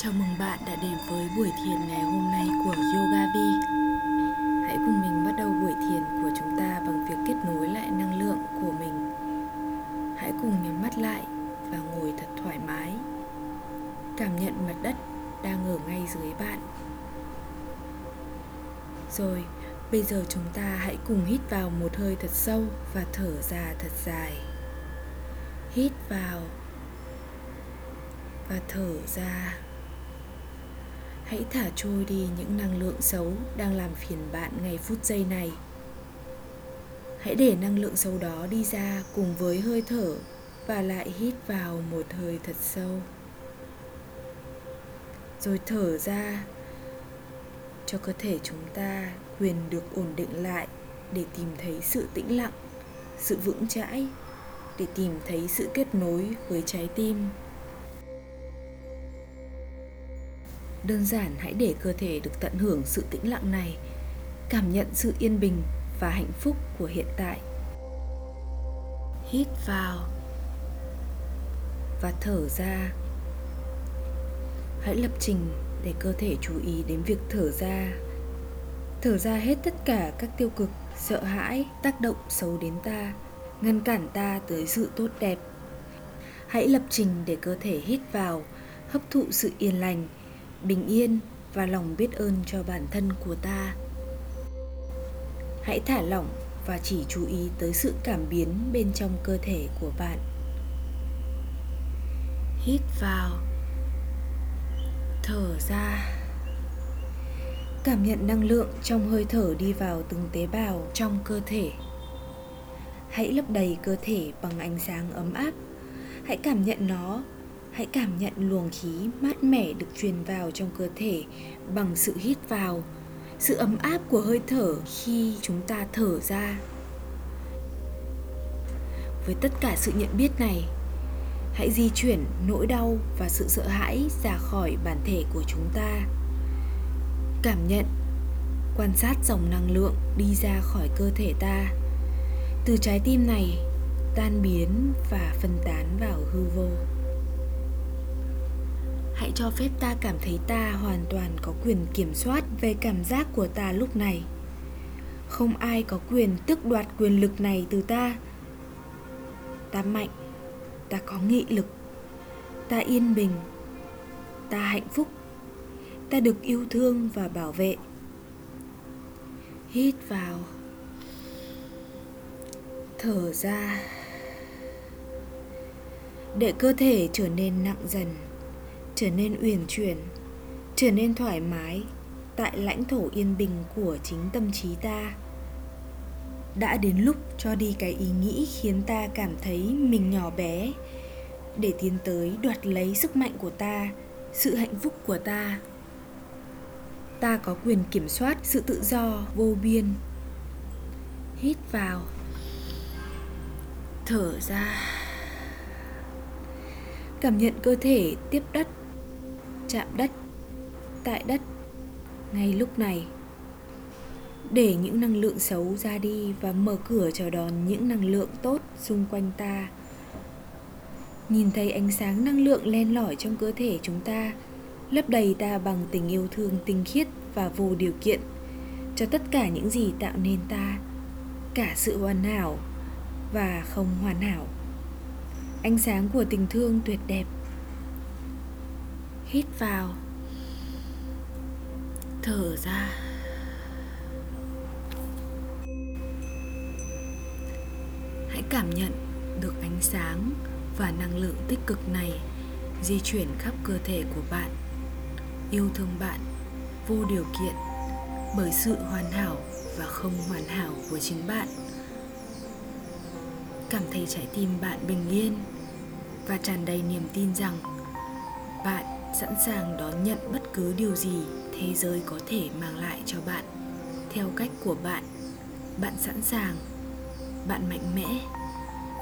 Chào mừng bạn đã đến với buổi thiền ngày hôm nay của Yoga Vi. Hãy cùng mình bắt đầu buổi thiền của chúng ta bằng việc kết nối lại năng lượng của mình. Hãy cùng nhắm mắt lại và ngồi thật thoải mái. Cảm nhận mặt đất đang ở ngay dưới bạn. Rồi, bây giờ chúng ta hãy cùng hít vào một hơi thật sâu và thở ra thật dài. Hít vào và thở ra hãy thả trôi đi những năng lượng xấu đang làm phiền bạn ngày phút giây này. Hãy để năng lượng xấu đó đi ra cùng với hơi thở và lại hít vào một hơi thật sâu. Rồi thở ra cho cơ thể chúng ta quyền được ổn định lại để tìm thấy sự tĩnh lặng, sự vững chãi, để tìm thấy sự kết nối với trái tim. Đơn giản, hãy để cơ thể được tận hưởng sự tĩnh lặng này. Cảm nhận sự yên bình và hạnh phúc của hiện tại. Hít vào và thở ra. Hãy lập trình để cơ thể chú ý đến việc thở ra. Thở ra hết tất cả các tiêu cực, sợ hãi, tác động xấu đến ta, ngăn cản ta tới sự tốt đẹp. Hãy lập trình để cơ thể hít vào, hấp thụ sự yên lành bình yên và lòng biết ơn cho bản thân của ta. Hãy thả lỏng và chỉ chú ý tới sự cảm biến bên trong cơ thể của bạn. Hít vào. Thở ra. Cảm nhận năng lượng trong hơi thở đi vào từng tế bào trong cơ thể. Hãy lấp đầy cơ thể bằng ánh sáng ấm áp. Hãy cảm nhận nó hãy cảm nhận luồng khí mát mẻ được truyền vào trong cơ thể bằng sự hít vào, sự ấm áp của hơi thở khi chúng ta thở ra. Với tất cả sự nhận biết này, hãy di chuyển nỗi đau và sự sợ hãi ra khỏi bản thể của chúng ta. Cảm nhận, quan sát dòng năng lượng đi ra khỏi cơ thể ta. Từ trái tim này, tan biến và phân tán vào hư vô hãy cho phép ta cảm thấy ta hoàn toàn có quyền kiểm soát về cảm giác của ta lúc này. Không ai có quyền tước đoạt quyền lực này từ ta. Ta mạnh, ta có nghị lực, ta yên bình, ta hạnh phúc, ta được yêu thương và bảo vệ. Hít vào. Thở ra. Để cơ thể trở nên nặng dần trở nên uyển chuyển, trở nên thoải mái tại lãnh thổ yên bình của chính tâm trí ta. Đã đến lúc cho đi cái ý nghĩ khiến ta cảm thấy mình nhỏ bé. Để tiến tới đoạt lấy sức mạnh của ta, sự hạnh phúc của ta. Ta có quyền kiểm soát sự tự do, vô biên. Hít vào. Thở ra. Cảm nhận cơ thể, tiếp đất chạm đất, tại đất. Ngay lúc này, để những năng lượng xấu ra đi và mở cửa chào đón những năng lượng tốt xung quanh ta. Nhìn thấy ánh sáng năng lượng len lỏi trong cơ thể chúng ta, lấp đầy ta bằng tình yêu thương tinh khiết và vô điều kiện. Cho tất cả những gì tạo nên ta, cả sự hoàn hảo và không hoàn hảo. Ánh sáng của tình thương tuyệt đẹp hít vào. Thở ra. Hãy cảm nhận được ánh sáng và năng lượng tích cực này di chuyển khắp cơ thể của bạn, yêu thương bạn vô điều kiện bởi sự hoàn hảo và không hoàn hảo của chính bạn. Cảm thấy trái tim bạn bình yên và tràn đầy niềm tin rằng bạn sẵn sàng đón nhận bất cứ điều gì thế giới có thể mang lại cho bạn. Theo cách của bạn bạn sẵn sàng, bạn mạnh mẽ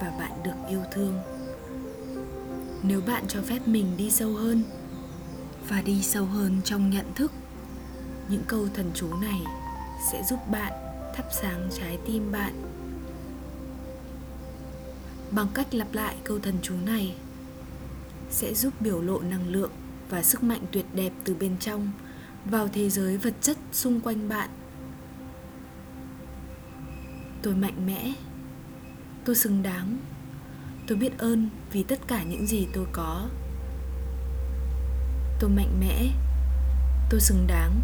và bạn được yêu thương. Nếu bạn cho phép mình đi sâu hơn và đi sâu hơn trong nhận thức, những câu thần chú này sẽ giúp bạn thắp sáng trái tim bạn. Bằng cách lặp lại câu thần chú này sẽ giúp biểu lộ năng lượng và sức mạnh tuyệt đẹp từ bên trong, vào thế giới vật chất xung quanh bạn. Tôi mạnh mẽ. Tôi xứng đáng. Tôi biết ơn vì tất cả những gì tôi có. Tôi mạnh mẽ. Tôi xứng đáng.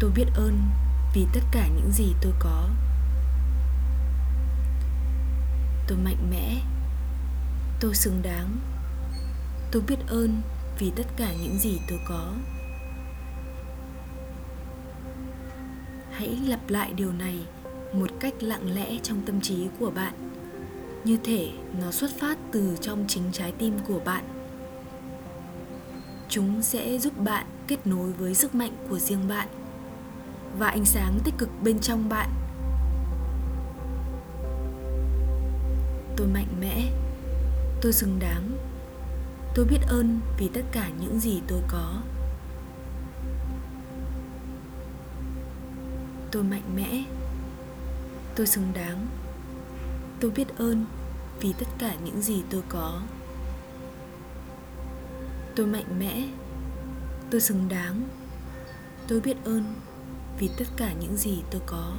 Tôi biết ơn vì tất cả những gì tôi có. Tôi mạnh mẽ. Tôi xứng đáng. Tôi biết ơn vì tất cả những gì tôi có. Hãy lặp lại điều này một cách lặng lẽ trong tâm trí của bạn. Như thể nó xuất phát từ trong chính trái tim của bạn. Chúng sẽ giúp bạn kết nối với sức mạnh của riêng bạn và ánh sáng tích cực bên trong bạn. Tôi mạnh mẽ, tôi xứng đáng tôi biết ơn vì tất cả những gì tôi có. Tôi mạnh mẽ. Tôi xứng đáng. Tôi biết ơn vì tất cả những gì tôi có. Tôi mạnh mẽ. Tôi xứng đáng. Tôi biết ơn vì tất cả những gì tôi có.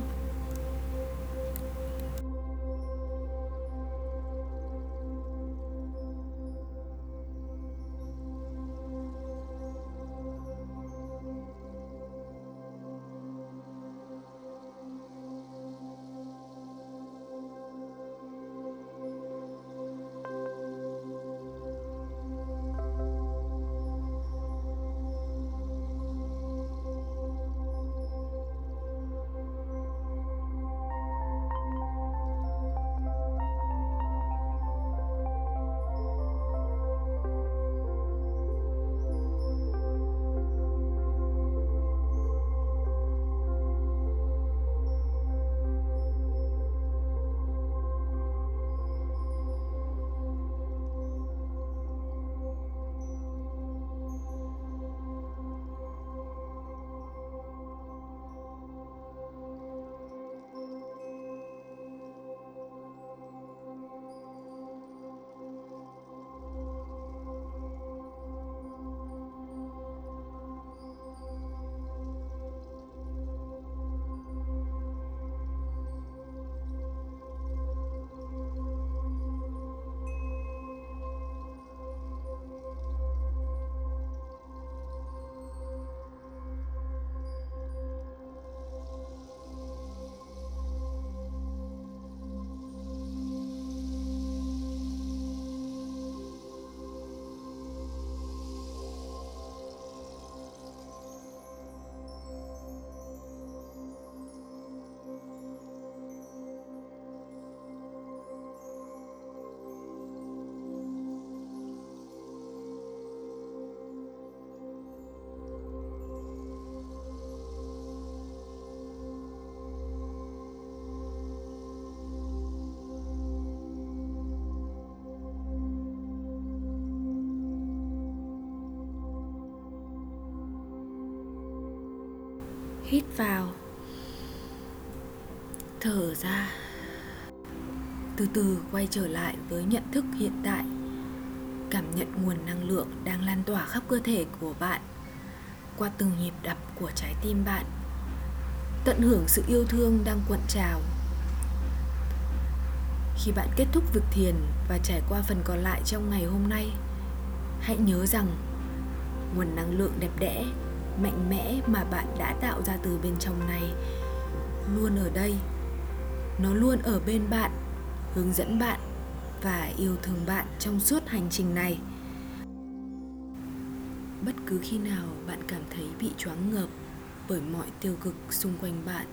Hít vào. Thở ra. Từ từ quay trở lại với nhận thức hiện tại. Cảm nhận nguồn năng lượng đang lan tỏa khắp cơ thể của bạn. Qua từng nhịp đập của trái tim bạn, tận hưởng sự yêu thương đang cuộn trào. Khi bạn kết thúc việc thiền và trải qua phần còn lại trong ngày hôm nay, hãy nhớ rằng nguồn năng lượng đẹp đẽ mạnh mẽ mà bạn đã tạo ra từ bên trong này. Luôn ở đây. Nó luôn ở bên bạn, hướng dẫn bạn và yêu thương bạn trong suốt hành trình này. Bất cứ khi nào bạn cảm thấy bị choáng ngợp bởi mọi tiêu cực xung quanh bạn,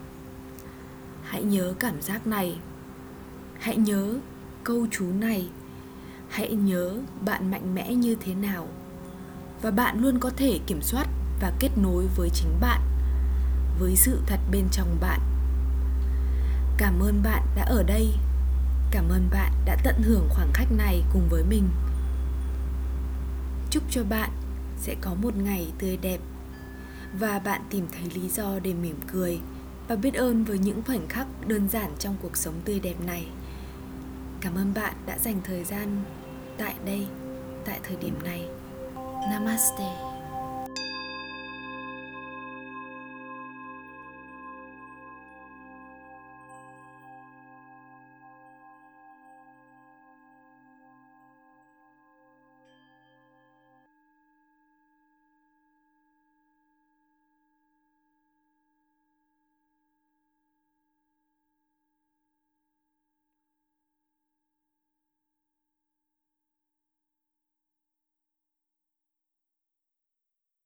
hãy nhớ cảm giác này. Hãy nhớ câu chú này. Hãy nhớ bạn mạnh mẽ như thế nào. Và bạn luôn có thể kiểm soát và kết nối với chính bạn, với sự thật bên trong bạn. Cảm ơn bạn đã ở đây. Cảm ơn bạn đã tận hưởng khoảng khắc này cùng với mình. Chúc cho bạn sẽ có một ngày tươi đẹp và bạn tìm thấy lý do để mỉm cười và biết ơn với những khoảnh khắc đơn giản trong cuộc sống tươi đẹp này. Cảm ơn bạn đã dành thời gian tại đây, tại thời điểm này. Namaste.